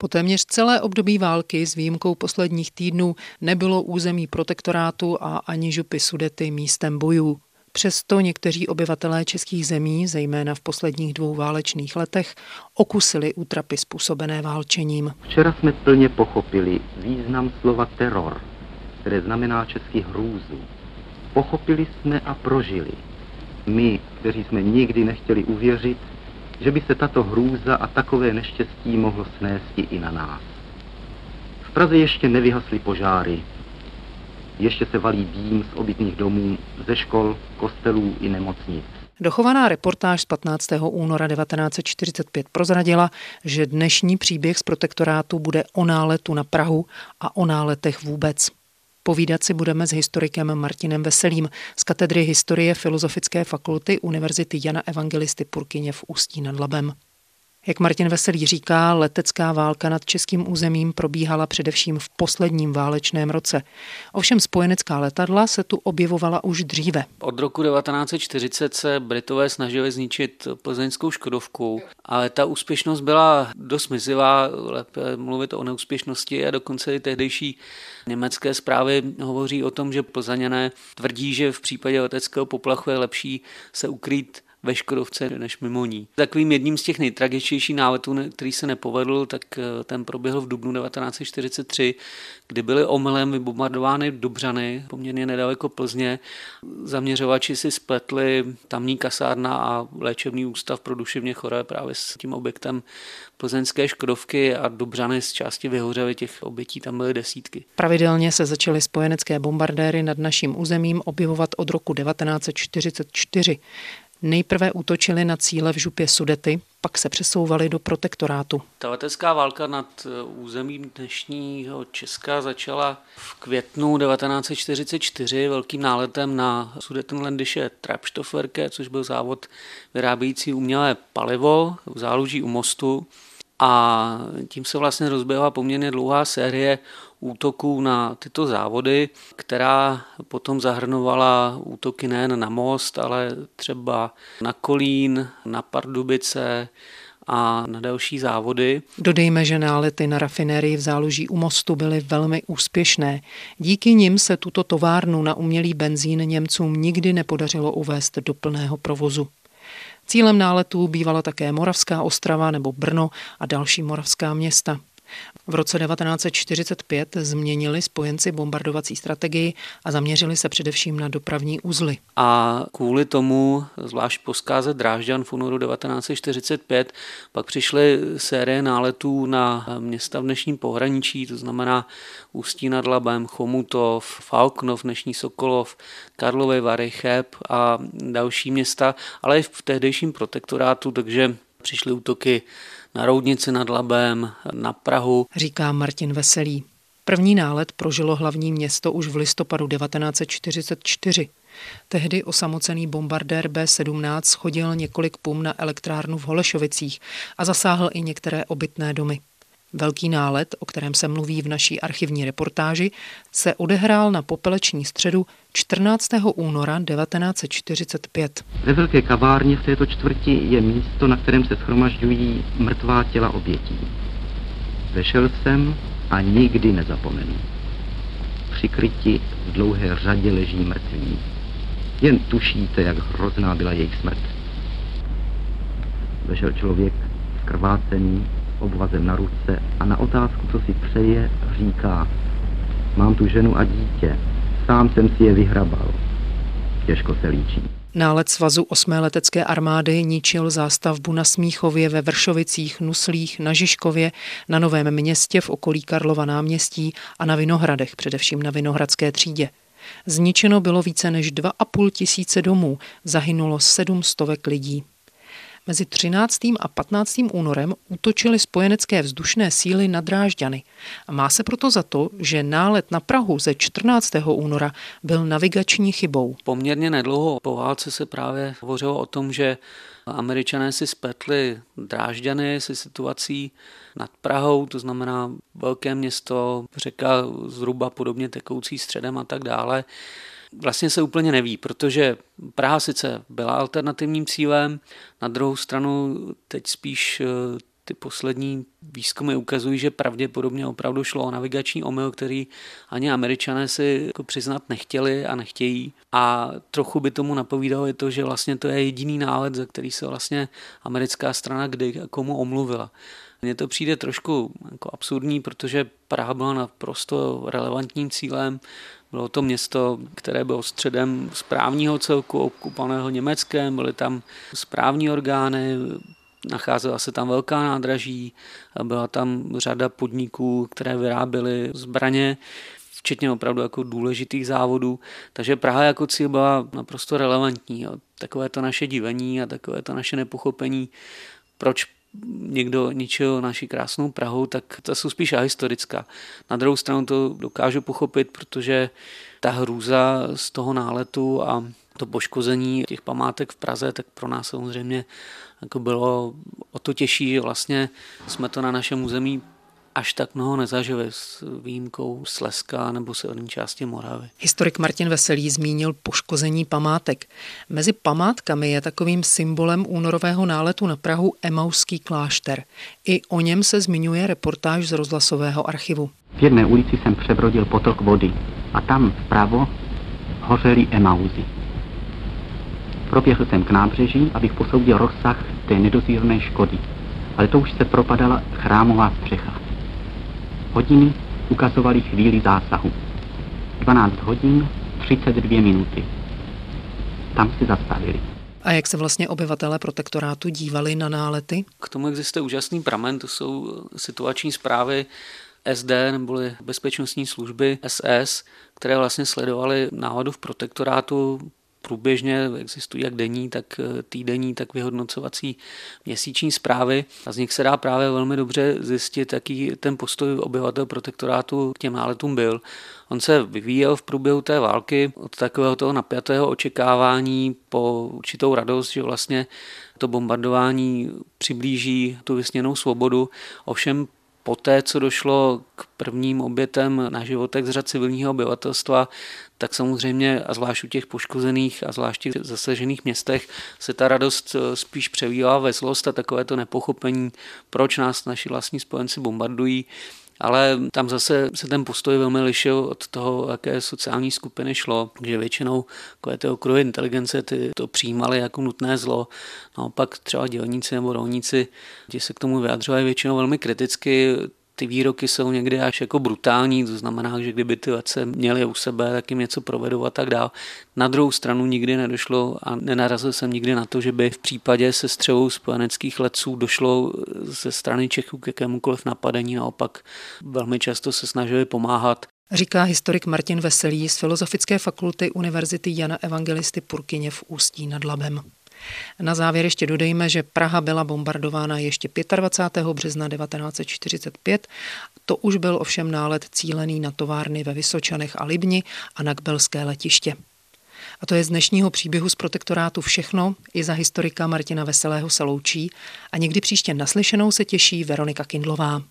Po téměř celé období války s výjimkou posledních týdnů nebylo území protektorátu a ani župy Sudety místem bojů. Přesto někteří obyvatelé českých zemí, zejména v posledních dvou válečných letech, okusili útrapy způsobené válčením. Včera jsme plně pochopili význam slova teror, které znamená český hrůzu. Pochopili jsme a prožili. My, kteří jsme nikdy nechtěli uvěřit, že by se tato hrůza a takové neštěstí mohlo snést i na nás. V Praze ještě nevyhasly požáry, ještě se valí dým z obytných domů, ze škol, kostelů i nemocnic. Dochovaná reportáž z 15. února 1945 prozradila, že dnešní příběh z protektorátu bude o náletu na Prahu a o náletech vůbec. Povídat si budeme s historikem Martinem Veselým z katedry historie Filozofické fakulty Univerzity Jana Evangelisty Purkyně v Ústí nad Labem. Jak Martin Veselý říká, letecká válka nad českým územím probíhala především v posledním válečném roce. Ovšem spojenecká letadla se tu objevovala už dříve. Od roku 1940 se Britové snažili zničit plzeňskou Škodovku, ale ta úspěšnost byla dost mizivá, lépe mluvit o neúspěšnosti a dokonce i tehdejší německé zprávy hovoří o tom, že plzaňané tvrdí, že v případě leteckého poplachu je lepší se ukrýt ve Škodovce než mimo ní. Takovým jedním z těch nejtragičtějších náletů, který se nepovedl, tak eh, ten proběhl v dubnu 1943, kdy byly omylem vybombardovány Dobřany, poměrně nedaleko Plzně. Zaměřovači si spletli tamní kasárna a léčebný ústav pro duševně choré právě s tím objektem plzeňské Škodovky a Dobřany z části vyhořely, těch obětí tam byly desítky. Pravidelně se začaly spojenecké bombardéry nad naším územím objevovat od roku 1944. Nejprve útočili na cíle v župě Sudety, pak se přesouvali do protektorátu. Ta letecká válka nad eh, územím dnešního Česka začala v květnu 1944 velkým náletem na Sudetenlandische Treibstoffwerke, což byl závod vyrábějící umělé palivo v záluží u mostu. A tím se vlastně rozběhla poměrně dlouhá série útoků na tyto závody, která potom zahrnovala útoky nejen na most, ale třeba na Kolín, na Pardubice, a na další závody. Dodejme, že nálety na rafinérii v záloží u mostu byly velmi úspěšné. Díky nim se tuto továrnu na umělý benzín Němcům nikdy nepodařilo uvést do plného provozu. Cílem náletů bývala také Moravská Ostrava nebo Brno a další moravská města. V roce 1945 změnili spojenci bombardovací strategii a zaměřili se především na dopravní uzly. A kvůli tomu, zvlášť po zkáze Drážďan v únoru 1945, pak přišly série náletů na města v dnešním pohraničí, to znamená Ústí nad Labem, Chomutov, Falknov, dnešní Sokolov, Karlovy Vary, Cheb a další města, ale i v tehdejším protektorátu, takže přišly útoky na Roudnici nad Labem, na Prahu. Říká Martin Veselý. První nálet prožilo hlavní město už v listopadu 1944. Tehdy osamocený bombardér B-17 schodil několik pum na elektrárnu v Holešovicích a zasáhl i některé obytné domy. Velký nálet, o kterém se mluví v naší archivní reportáži, se odehrál na popeleční středu 14. února 1945. Ve velké kavárně v této čtvrti je místo, na kterém se schromažďují mrtvá těla obětí. Vešel jsem a nikdy nezapomenu. Přikryti v dlouhé řadě leží mrtví. Jen tušíte, jak hrozná byla jejich smrt. Vešel člověk skrvácený, obvazem na ruce a na otázku, co si přeje, říká, mám tu ženu a dítě, sám jsem si je vyhrabal. Těžko se líčí. Nálet svazu 8. letecké armády ničil zástavbu na Smíchově, ve Vršovicích, Nuslích, na Žižkově, na Novém městě v okolí Karlova náměstí a na Vinohradech, především na Vinohradské třídě. Zničeno bylo více než 2,5 tisíce domů, zahynulo sedm stovek lidí. Mezi 13. a 15. únorem útočily spojenecké vzdušné síly na Drážďany. A má se proto za to, že nálet na Prahu ze 14. února byl navigační chybou. Poměrně nedlouho po válce se právě hovořilo o tom, že Američané si spletli Drážďany se situací nad Prahou, to znamená velké město, řeka zhruba podobně tekoucí středem a tak dále vlastně se úplně neví, protože Praha sice byla alternativním cílem, na druhou stranu teď spíš eh, ty poslední výzkumy ukazují, že pravděpodobně opravdu šlo o navigační omyl, který ani američané si jako přiznat nechtěli a nechtějí. A trochu by tomu napovídalo i to, že vlastně to je jediný nálet, za který se vlastně americká strana kdy komu omluvila. Mně to přijde trošku jako absurdní, protože Praha byla naprosto relevantním cílem. Bylo to město, které bylo středem správního celku, okupovaného Německem, byly tam správní orgány, nacházela se tam velká nádraží, byla tam řada podniků, které vyráběly zbraně, včetně opravdu jako důležitých závodů. Takže Praha jako cíl byla naprosto relevantní. Takové to naše divení a takové to naše nepochopení, proč někdo ničil naši krásnou Prahu, tak to jsou spíš historická. Na druhou stranu to dokážu pochopit, protože ta hrůza z toho náletu a to poškození těch památek v Praze, tak pro nás samozřejmě jako bylo o to těžší, že vlastně jsme to na našem území až tak mnoho nezažili s výjimkou Slezska nebo severní části Moravy. Historik Martin Veselý zmínil poškození památek. Mezi památkami je takovým symbolem únorového náletu na Prahu Emauský klášter. I o něm se zmiňuje reportáž z rozhlasového archivu. V jedné ulici jsem přebrodil potok vody a tam vpravo hořely Emauzy. Proběhl jsem k nábřeží, abych posoudil rozsah té nedozírné škody. Ale to už se propadala chrámová střecha. Hodiny ukazovaly chvíli zásahu. 12 hodin 32 minuty. Tam se zastavili. A jak se vlastně obyvatele protektorátu dívali na nálety? K tomu existuje úžasný pramen, to jsou situační zprávy SD neboli bezpečnostní služby SS, které vlastně sledovaly náladu v protektorátu průběžně existují jak denní, tak eh, týdenní, tak vyhodnocovací měsíční zprávy a z nich se dá právě velmi dobře zjistit, jaký ten postoj obyvatel protektorátu k těm náletům byl. On se vyvíjel v průběhu té války od takového toho napjatého očekávání po určitou radost, že vlastně to bombardování přiblíží tu vysněnou svobodu. Ovšem poté, co došlo k prvním obětem na životech z řad civilního obyvatelstva, tak samozřejmě, a zvlášť u těch poškozených a zvlášť v zasažených městech, se ta radost eh, spíš převíjela ve zlost a takové to nepochopení, proč nás naši vlastní spojenci bombardují, ale tam zase se ten postoj velmi lišil od toho, jaké sociální skupiny šlo, že většinou takové ty okruhy inteligence ty to přijímali jako nutné zlo. Naopak třeba dělníci nebo rolníci, ti se k tomu vyjadřovali většinou velmi kriticky, ty výroky jsou někdy až jako brutální, to znamená, že kdyby ty letce měli u sebe, tak jim něco provedou a tak dál. Na druhou stranu nikdy nedošlo a nenarazil jsem nikdy na to, že by v případě se střelou spojeneckých letců došlo ze strany Čechů k jakémukoliv napadení, naopak velmi často se snažili pomáhat Říká historik Martin Veselý z Filozofické fakulty Univerzity Jana Evangelisty Purkyně v Ústí nad Labem. Na závěr ještě dodejme, že Praha byla bombardována ještě 25. března 1945. To už byl ovšem nálet cílený na továrny ve Vysočanech a Libni a na Kbelské letiště. A to je z dnešního příběhu z protektorátu všechno. I za historika Martina Veselého se loučí a někdy příště naslyšenou se těší Veronika Kindlová.